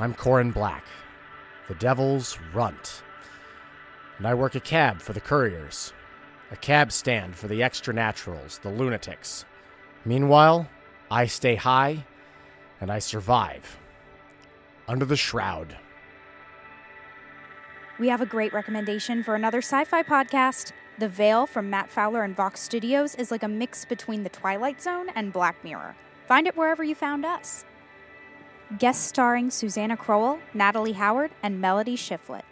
I'm Corin Black, the Devil's Runt, and I work a cab for the couriers, a cab stand for the extra naturals, the lunatics. Meanwhile, I stay high and I survive under the shroud. We have a great recommendation for another sci fi podcast. The Veil from Matt Fowler and Vox Studios is like a mix between The Twilight Zone and Black Mirror. Find it wherever you found us. Guest starring Susanna Crowell, Natalie Howard, and Melody Shiflett.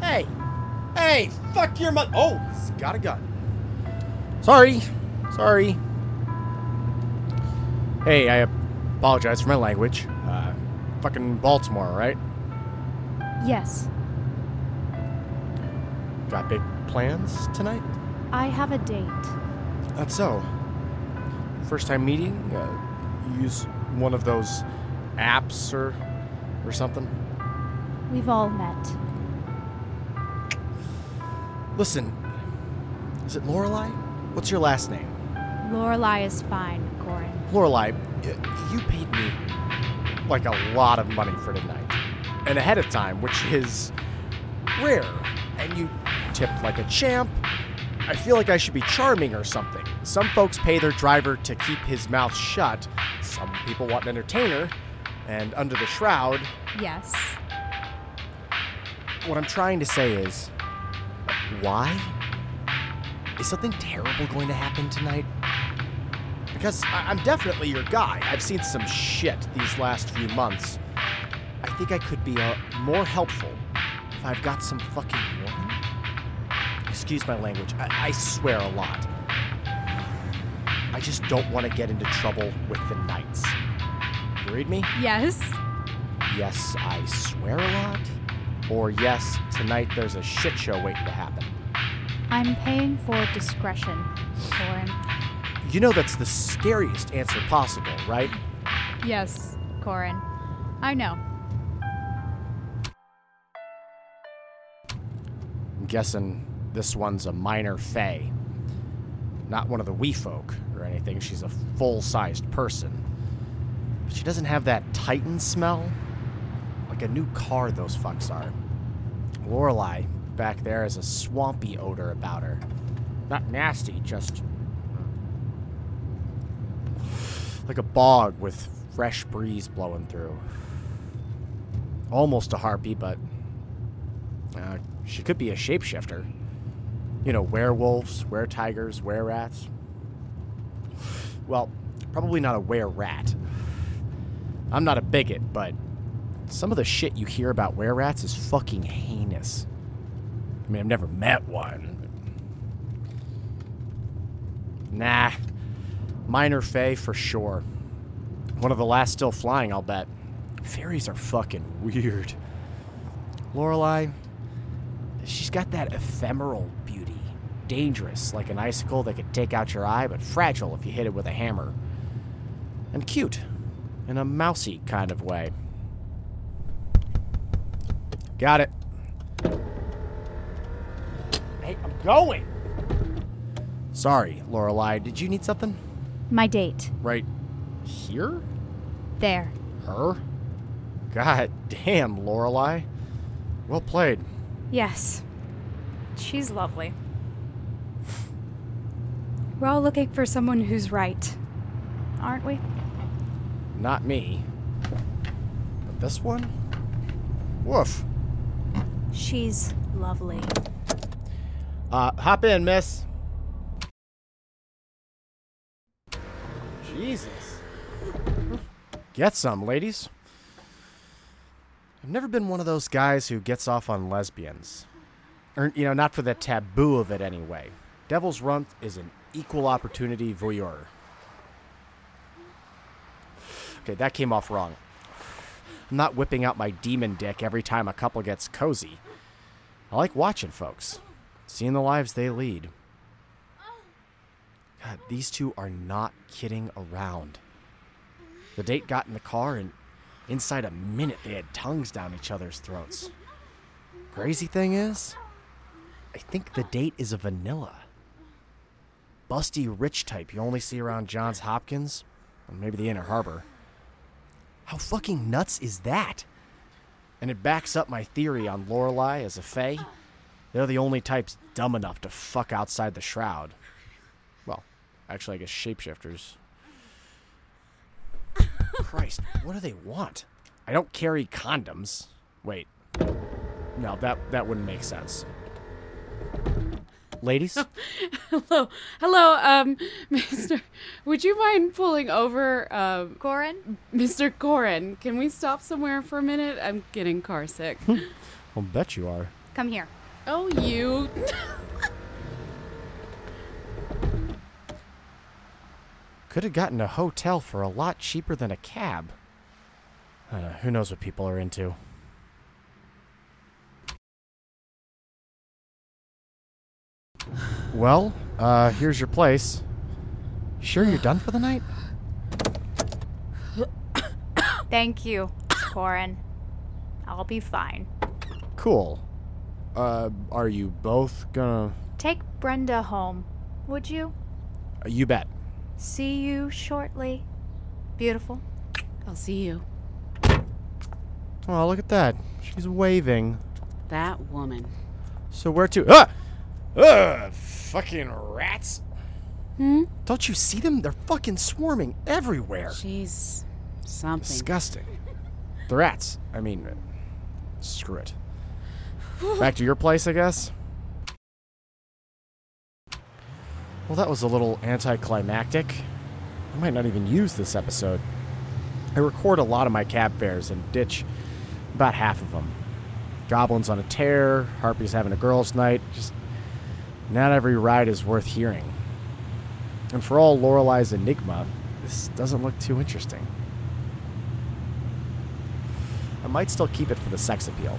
Hey! Hey! Fuck your mother! Oh, he's got a gun. Sorry. Sorry. Hey, I apologize for my language. Uh, fucking Baltimore, right? Yes, Got big plans tonight? I have a date. That's so. First time meeting? Uh, use one of those apps or or something? We've all met. Listen, is it Lorelai? What's your last name? Lorelai is fine, Corin. Lorelai, y- you paid me like a lot of money for tonight, and ahead of time, which is rare. And you tipped like a champ. I feel like I should be charming or something. Some folks pay their driver to keep his mouth shut. Some people want an entertainer, and under the shroud, Yes. what I'm trying to say is, why? Is something terrible going to happen tonight? Because I- I'm definitely your guy. I've seen some shit these last few months. I think I could be uh, more helpful if I've got some fucking. Excuse my language. I, I swear a lot. I just don't want to get into trouble with the knights. You read me? Yes. Yes, I swear a lot? Or yes, tonight there's a shit show waiting to happen. I'm paying for discretion, Corin. You know that's the scariest answer possible, right? Yes, Corin. I know. I'm guessing this one's a minor fae. Not one of the wee folk or anything, she's a full sized person. But she doesn't have that Titan smell. Like a new car, those fucks are. Lorelai back there has a swampy odor about her. Not nasty, just like a bog with fresh breeze blowing through. Almost a harpy, but uh, she could be a shapeshifter. You know, werewolves, were tigers, were rats. Well, probably not a were rat. I'm not a bigot, but some of the shit you hear about were rats is fucking heinous. I mean, I've never met one. Nah. Minor Fae for sure. One of the last still flying, I'll bet. Fairies are fucking weird. Lorelai, she's got that ephemeral. Dangerous, like an icicle that could take out your eye, but fragile if you hit it with a hammer. And cute, in a mousy kind of way. Got it. Hey, I'm going. Sorry, Lorelai. Did you need something? My date. Right here? There. Her? God damn, Lorelai. Well played. Yes. She's lovely. We're all looking for someone who's right, aren't we? Not me. But this one? Woof. She's lovely. Uh, hop in, miss. Jesus. Get some, ladies. I've never been one of those guys who gets off on lesbians. Or, you know, not for the taboo of it anyway. Devil's Runt is an equal opportunity voyeur. Okay, that came off wrong. I'm not whipping out my demon dick every time a couple gets cozy. I like watching folks, seeing the lives they lead. God, these two are not kidding around. The date got in the car, and inside a minute they had tongues down each other's throats. Crazy thing is, I think the date is a vanilla. Busty rich type you only see around Johns Hopkins, or maybe the Inner Harbor. How fucking nuts is that? And it backs up my theory on Lorelai as a Fae. They're the only types dumb enough to fuck outside the shroud. Well, actually, I guess shapeshifters. Christ, what do they want? I don't carry condoms. Wait. No, that that wouldn't make sense. Ladies? Hello, hello, um, Mister. Would you mind pulling over, um, Corin? Mister Corin? Can we stop somewhere for a minute? I'm getting car sick. I'll bet you are. Come here. oh, you. Could have gotten a hotel for a lot cheaper than a cab. Uh, who knows what people are into? Well, uh, here's your place. Sure you're done for the night? Thank you, Corin. I'll be fine. Cool. Uh, are you both gonna. Take Brenda home, would you? Uh, you bet. See you shortly. Beautiful. I'll see you. Oh, look at that. She's waving. That woman. So where to? Ah! Ugh! Fucking rats! Hmm. Don't you see them? They're fucking swarming everywhere. She's something. Disgusting. The rats. I mean, screw it. Back to your place, I guess. Well, that was a little anticlimactic. I might not even use this episode. I record a lot of my cab fares and ditch about half of them. Goblins on a tear, Harpy's having a girls' night. Just not every ride is worth hearing. And for all Lorelai's enigma, this doesn't look too interesting. I might still keep it for the sex appeal.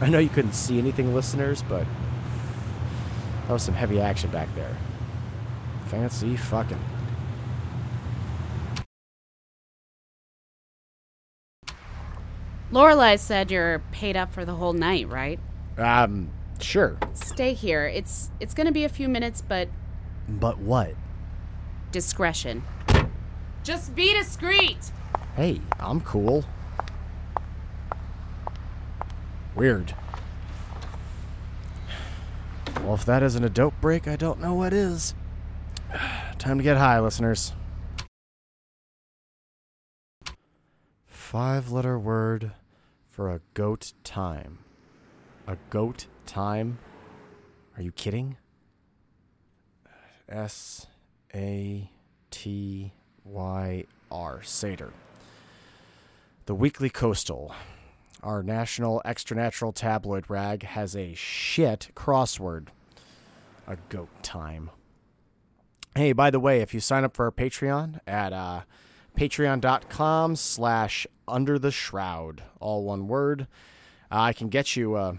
I know you couldn't see anything, listeners, but that was some heavy action back there. Fancy fucking. Lorelai said you're paid up for the whole night, right? Um, sure. Stay here. It's it's gonna be a few minutes, but But what? discretion. Just be discreet. Hey, I'm cool. Weird. Well, if that isn't a dope break, I don't know what is. Time to get high, listeners. Five letter word for a goat time. A goat time? Are you kidding? S A T Y R. Satyr. The Weekly Coastal, our national extranatural tabloid rag, has a shit crossword. A goat time. Hey, by the way, if you sign up for our Patreon at uh, patreon.com slash under the shroud, all one word, uh, I can get you uh,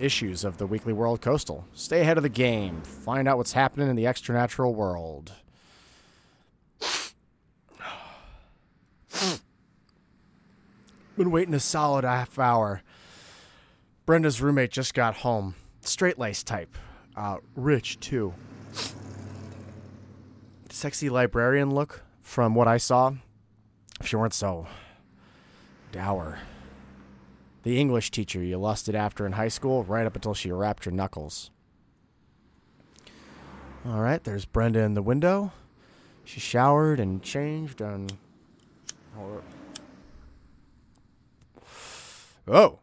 issues of the Weekly World Coastal. Stay ahead of the game. Find out what's happening in the extranatural world. Been waiting a solid half hour. Brenda's roommate just got home. Straight lace type. Uh, rich, too. Sexy librarian look from what I saw. If she weren't so dour. The English teacher you lusted after in high school, right up until she wrapped your knuckles. All right, there's Brenda in the window. She showered and changed and. Oh.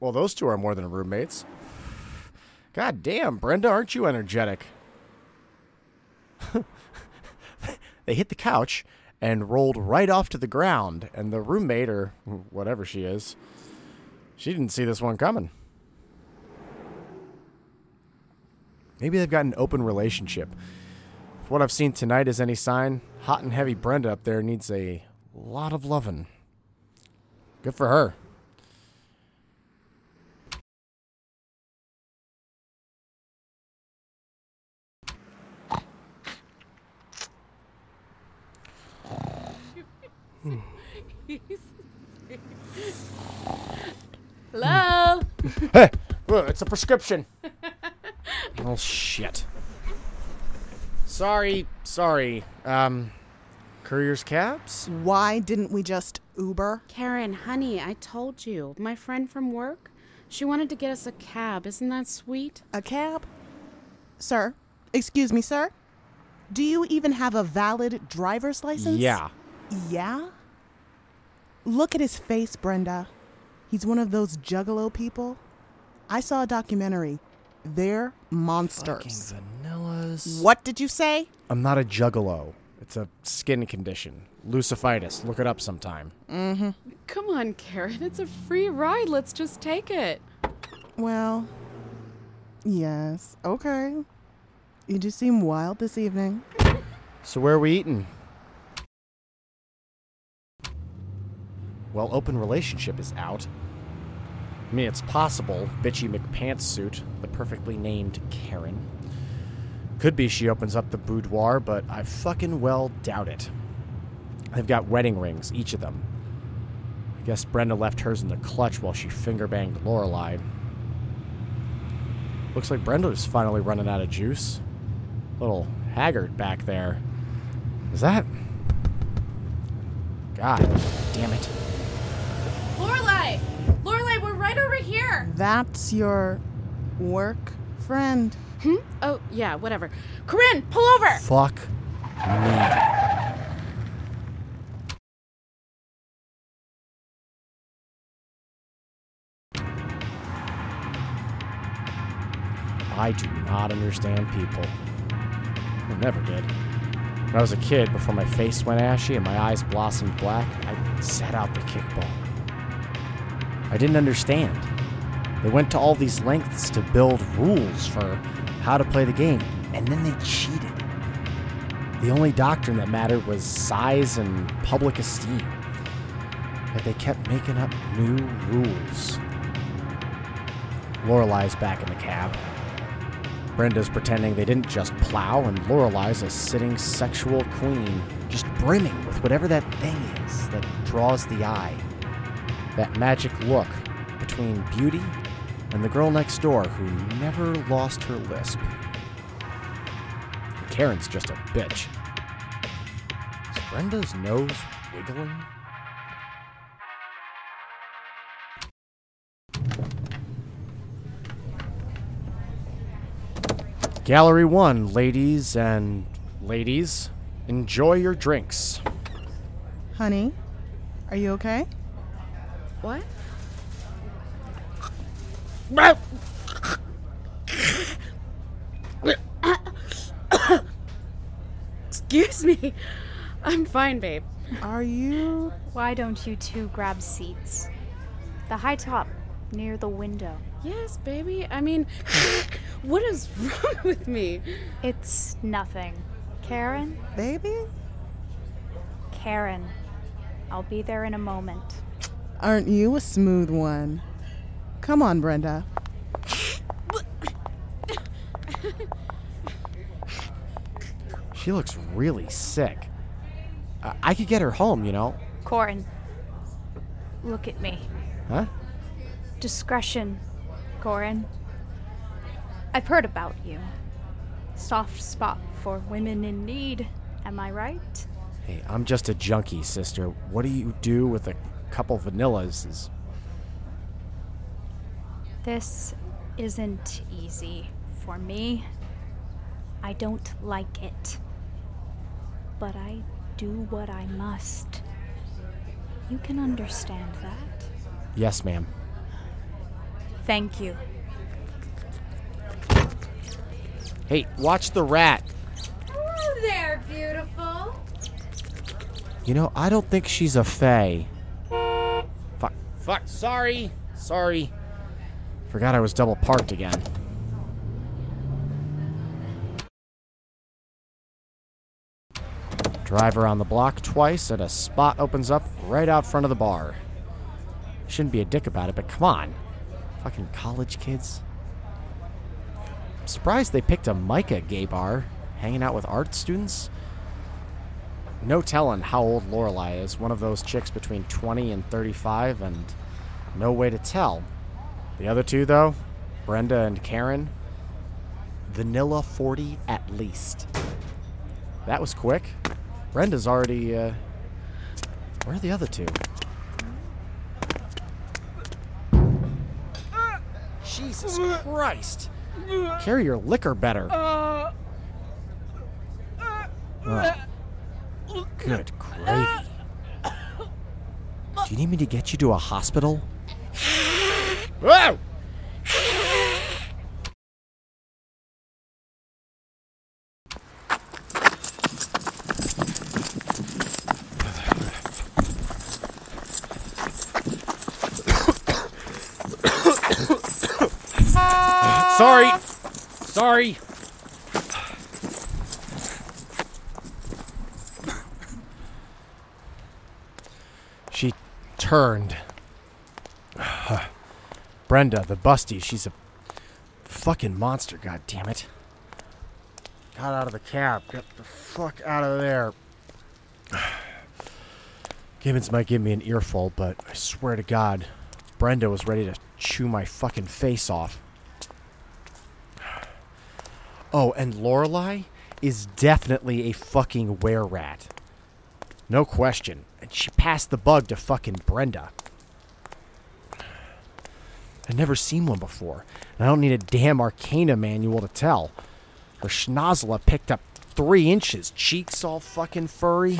Well, those two are more than roommates. God damn, Brenda, aren't you energetic? they hit the couch and rolled right off to the ground, and the roommate, or whatever she is, she didn't see this one coming. Maybe they've got an open relationship. If what I've seen tonight is any sign, hot and heavy Brenda up there needs a lot of lovin'. Good for her. Hello. Hey, Ugh, it's a prescription. oh shit. Sorry, sorry. Um, courier's cabs? Why didn't we just Uber? Karen, honey, I told you. My friend from work, she wanted to get us a cab. Isn't that sweet? A cab? Sir, excuse me, sir. Do you even have a valid driver's license? Yeah. Yeah? Look at his face, Brenda. He's one of those juggalo people. I saw a documentary. They're monsters. Fucking vanillas. What did you say? I'm not a juggalo. It's a skin condition. Lucifitis. Look it up sometime. Mm-hmm. Come on, Karen. It's a free ride. Let's just take it. Well, yes, okay. You just seem wild this evening. So where are we eating? Well, open relationship is out. I mean, it's possible bitchy McPantsuit, the perfectly named Karen. Could be she opens up the boudoir, but I fucking well doubt it. They've got wedding rings, each of them. I guess Brenda left hers in the clutch while she finger banged Lorelai. Looks like Brenda's finally running out of juice. Little haggard back there. Is that? God damn it. Lorelai! Lorelai, we're right over here. That's your work friend. Hmm? Oh, yeah, whatever. Corin, pull over. Fuck me. I do not understand people. I never did. When I was a kid, before my face went ashy and my eyes blossomed black, I set out the kickball. I didn't understand. They went to all these lengths to build rules for how to play the game, and then they cheated. The only doctrine that mattered was size and public esteem. But they kept making up new rules. Lorelai's back in the cab. Brenda's pretending they didn't just plow, and Lorelai's a sitting sexual queen, just brimming with whatever that thing is that draws the eye. That magic look between beauty and the girl next door who never lost her lisp. Karen's just a bitch. Is Brenda's nose wiggling? Gallery 1, ladies and ladies, enjoy your drinks. Honey, are you okay? What? Excuse me. I'm fine, babe. Are you? Why don't you two grab seats? The high top, near the window. Yes, baby. I mean, what is wrong with me? It's nothing. Karen? Baby? Karen. I'll be there in a moment. Aren't you a smooth one? Come on, Brenda. She looks really sick. I, I could get her home, you know. Corin. Look at me. Huh? Discretion, Corin. I've heard about you. Soft spot for women in need. Am I right? Hey, I'm just a junkie, sister. What do you do with a couple vanillas? Is This isn't easy for me. I don't like it. But I do what I must. You can understand that. yes, ma'am. Thank you. Hey, watch the rat. Hello there, beautiful. You know, I don't think she's a fae. Fuck. Sorry. Sorry. Forgot I was double parked again. Drive around the block twice and a spot opens up right out front of the bar. Shouldn't be a dick about it, but come on. Fucking college kids. I'm surprised they picked a MICA gay bar, hanging out with art students. No telling how old Lorelai is. One of those chicks between 20 and 35, and no way to tell. The other two, though, Brenda and Karen. Vanilla 40 at least. That was quick. Brenda's already, uh. Where are the other two? Jesus Christ! Carry your liquor better. Oh. Good gravy. Do you need me to get you to a hospital? Whoa! Sorry. Sorry. She turned. Brenda, the busty, she's a fucking monster, god damn it. Got out of the cab. Get the fuck out of there. Gibbons might give me an earful, but I swear to God, Brenda was ready to chew my fucking face off. Oh, and Lorelai is definitely a fucking were rat. No question. And she passed the bug to fucking Brenda. I'd never seen one before, and I don't need a damn Arcana manual to tell. Her schnozzle picked up three inches, cheeks all fucking furry.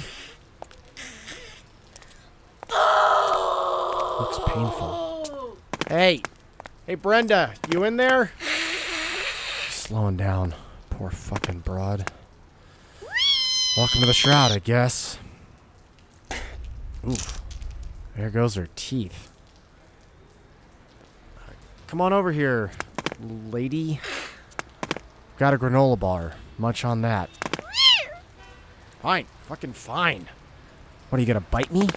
Looks painful. Hey, hey Brenda, you in there? Slowing down. Poor fucking broad. Welcome to the shroud, I guess. Oof. There goes her teeth. Come on over here, lady. Got a granola bar. Much on that. Fine. Fucking fine. What, are you gonna bite me?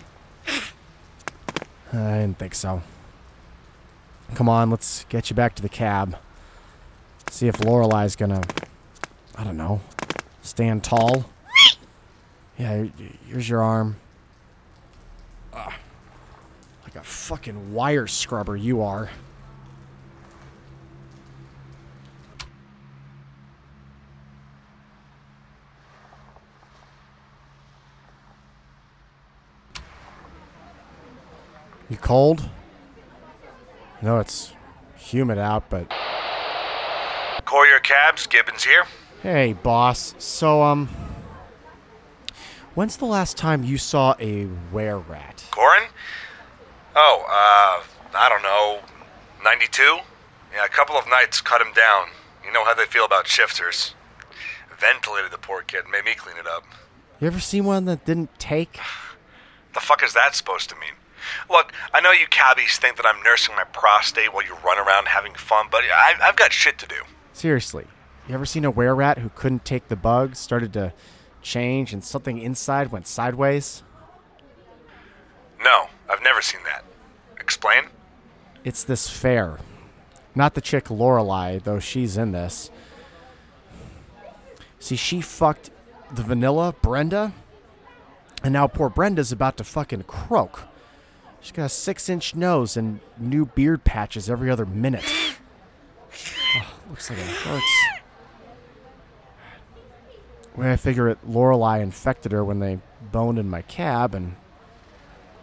I didn't think so. Come on, let's get you back to the cab. See if Lorelai's gonna, I don't know, stand tall. Yeah, here's your arm. Ugh. like a fucking wire scrubber, you are. You cold? No, it's humid out, but Courier Cabs, Gibbons here. hey, boss. So, um, when's the last time you saw a were rat? Corin? Oh, uh, I don't know, 92? Yeah, a couple of Knights cut him down. You know how they feel about shifters. Ventilated the poor kid, made me clean it up. You ever seen one that didn't take? The fuck is that supposed to mean? Look, I know you cabbies think that I'm nursing my prostate while you run around having fun, but I, I've got shit to do. Seriously, you ever seen a were rat who couldn't take the bug, started to change, and something inside went sideways? No, I've never seen that. Explain? It's this fare. Not the chick Lorelai, though she's in this. See, she fucked the vanilla, Brenda, and now poor Brenda's about to fucking croak. She's got a six inch nose and new beard patches every other minute. Oh, looks like it hurts. Well, I figure it Lorelai infected her when they boned in my cab, and,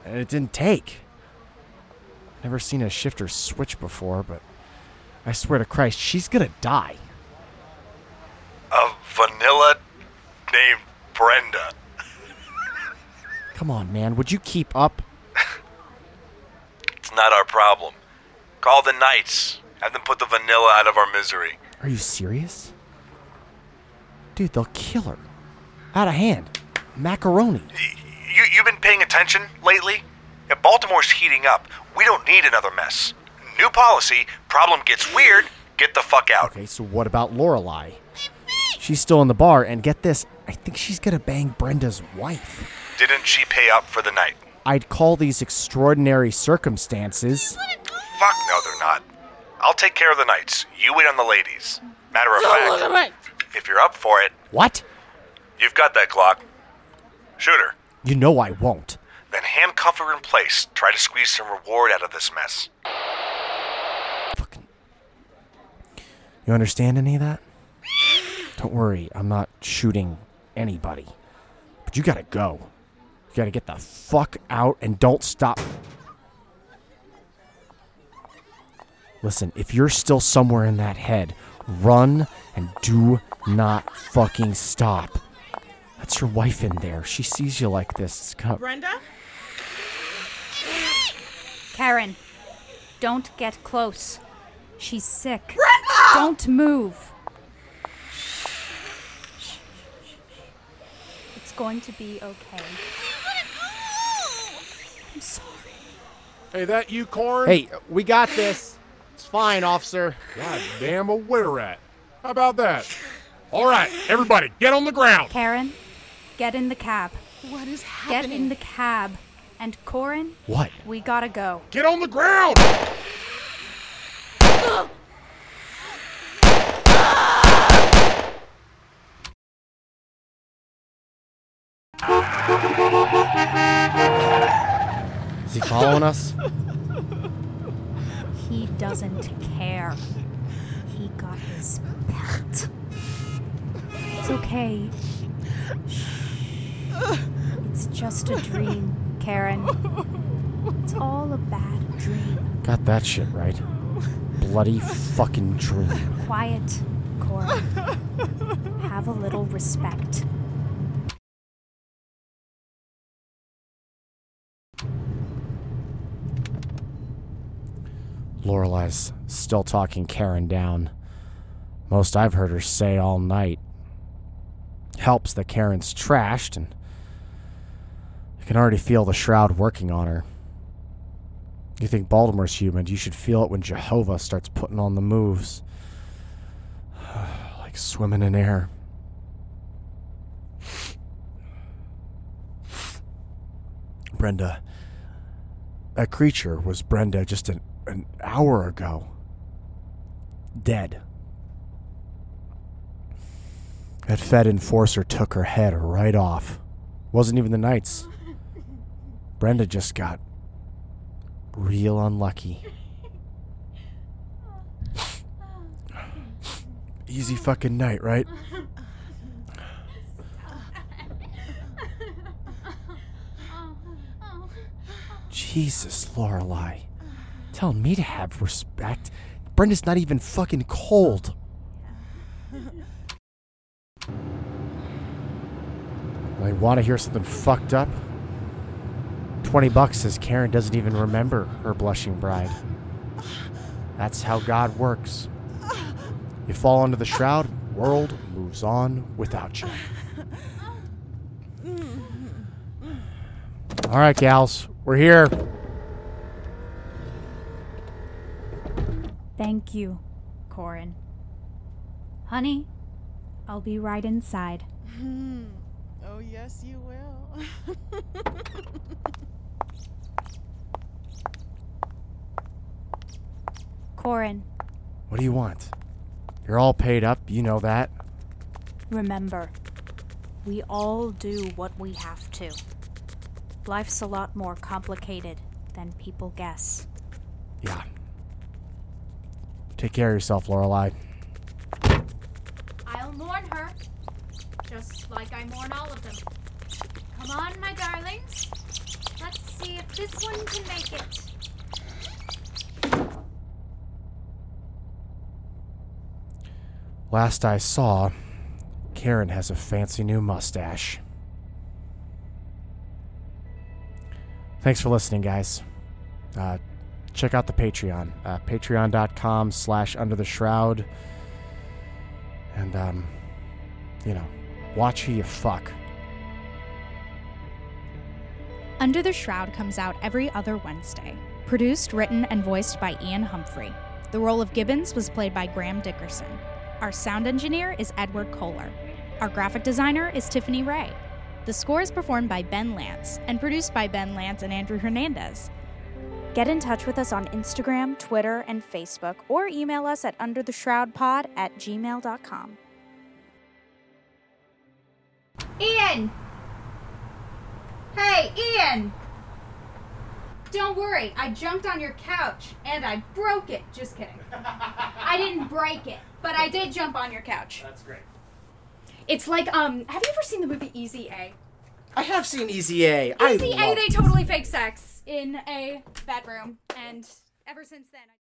and it didn't take. Never seen a shifter switch before, but I swear to Christ, she's gonna die. A vanilla named Brenda. Come on, man, would you keep up? It's not our problem. Call the Knights. Have them put the vanilla out of our misery. Are you serious? Dude, they'll kill her. Out of hand. Macaroni. Y- You, you been paying attention lately? If Baltimore's heating up, we don't need another mess. New policy, problem gets weird, get the fuck out. Okay, so what about Lorelai? She's still in the bar, and get this, I think she's gonna bang Brenda's wife. Didn't she pay up for the night? I'd call these extraordinary circumstances. Fuck no, they're not. I'll take care of the Knights. You wait on the ladies. Matter of fact, if you're up for it, What? you've got that Glock. Shoot her. You know I won't. Then handcuff her in place. Try to squeeze some reward out of this mess. Fucking. You understand any of that? Don't worry, I'm not shooting anybody. But you gotta go. You gotta get the fuck out and don't stop. Listen, if you're still somewhere in that head, run and do not fucking stop. That's your wife in there. She sees you like this. It's gonna- Brenda? Karen, don't get close. She's sick. Brenda! Don't move. It's going to be okay. I'm sorry. Hey, that you, Corn? Hey, we got this. It's fine, officer. God damn a were rat. How about that? All right, everybody, get on the ground. Karen, get in the cab. What is happening? Get in the cab. And Corin, What? we gotta go. Get on the ground. Is he following us? He doesn't care. He got his belt. It's okay. It's just a dream, Karen. It's all a bad dream. Got that shit right. Bloody fucking dream. Quiet, Corin. Have a little respect. Lorelai's still talking Karen down. Most I've heard her say all night. Helps that Karen's trashed, and I can already feel the shroud working on her. You think Baltimore's human, you should feel it when Jehovah starts putting on the moves. like swimming in air. Brenda. That creature was Brenda just an, an hour ago. Dead. That Fed enforcer took her head right off. Wasn't even the Knights. Brenda just got real unlucky. Easy fucking night, right? Jesus, Lorelai. Telling me to have respect. Brenda's not even fucking cold. I want to hear something fucked up. 20 bucks says Karen doesn't even remember her blushing bride. That's how God works. You fall under the shroud, world moves on without you. All right, gals, we're here. Thank you, Corin. Honey, I'll be right inside. Oh, yes, you will. Corin, What do you want? You're all paid up, you know that. remember, we all do what we have to. Life's a lot more complicated than people guess. Yeah. Take care of yourself, Lorelai. I'll mourn her, just like I mourn all of them. Come on, my darlings. Let's see if this one can make it. Last I saw, Karen has a fancy new mustache. Thanks for listening, guys. Uh, check out the Patreon. Uh, Patreon.com slash under the shroud. And, um, you know, watch who you fuck. Under the Shroud comes out every other Wednesday. Produced, written, and voiced by Ian Humphrey. The role of Gibbons was played by Graham Dickerson. Our sound engineer is Edward Kohler. Our graphic designer is Tiffany Ray. The score is performed by Ben Lance and produced by Ben Lance and Andrew Hernandez. Get in touch with us on Instagram, Twitter, and Facebook, or email us at undertheshroudpod at gmail.com. Ian! Hey, Ian! Don't worry, I jumped on your couch and I broke it. Just kidding. I I didn't break it, but I did jump on your couch. That's great. It's like um. Have you ever seen the movie Easy A? I have seen Easy A. Easy A. They totally fake sex in a bedroom, and ever since then. I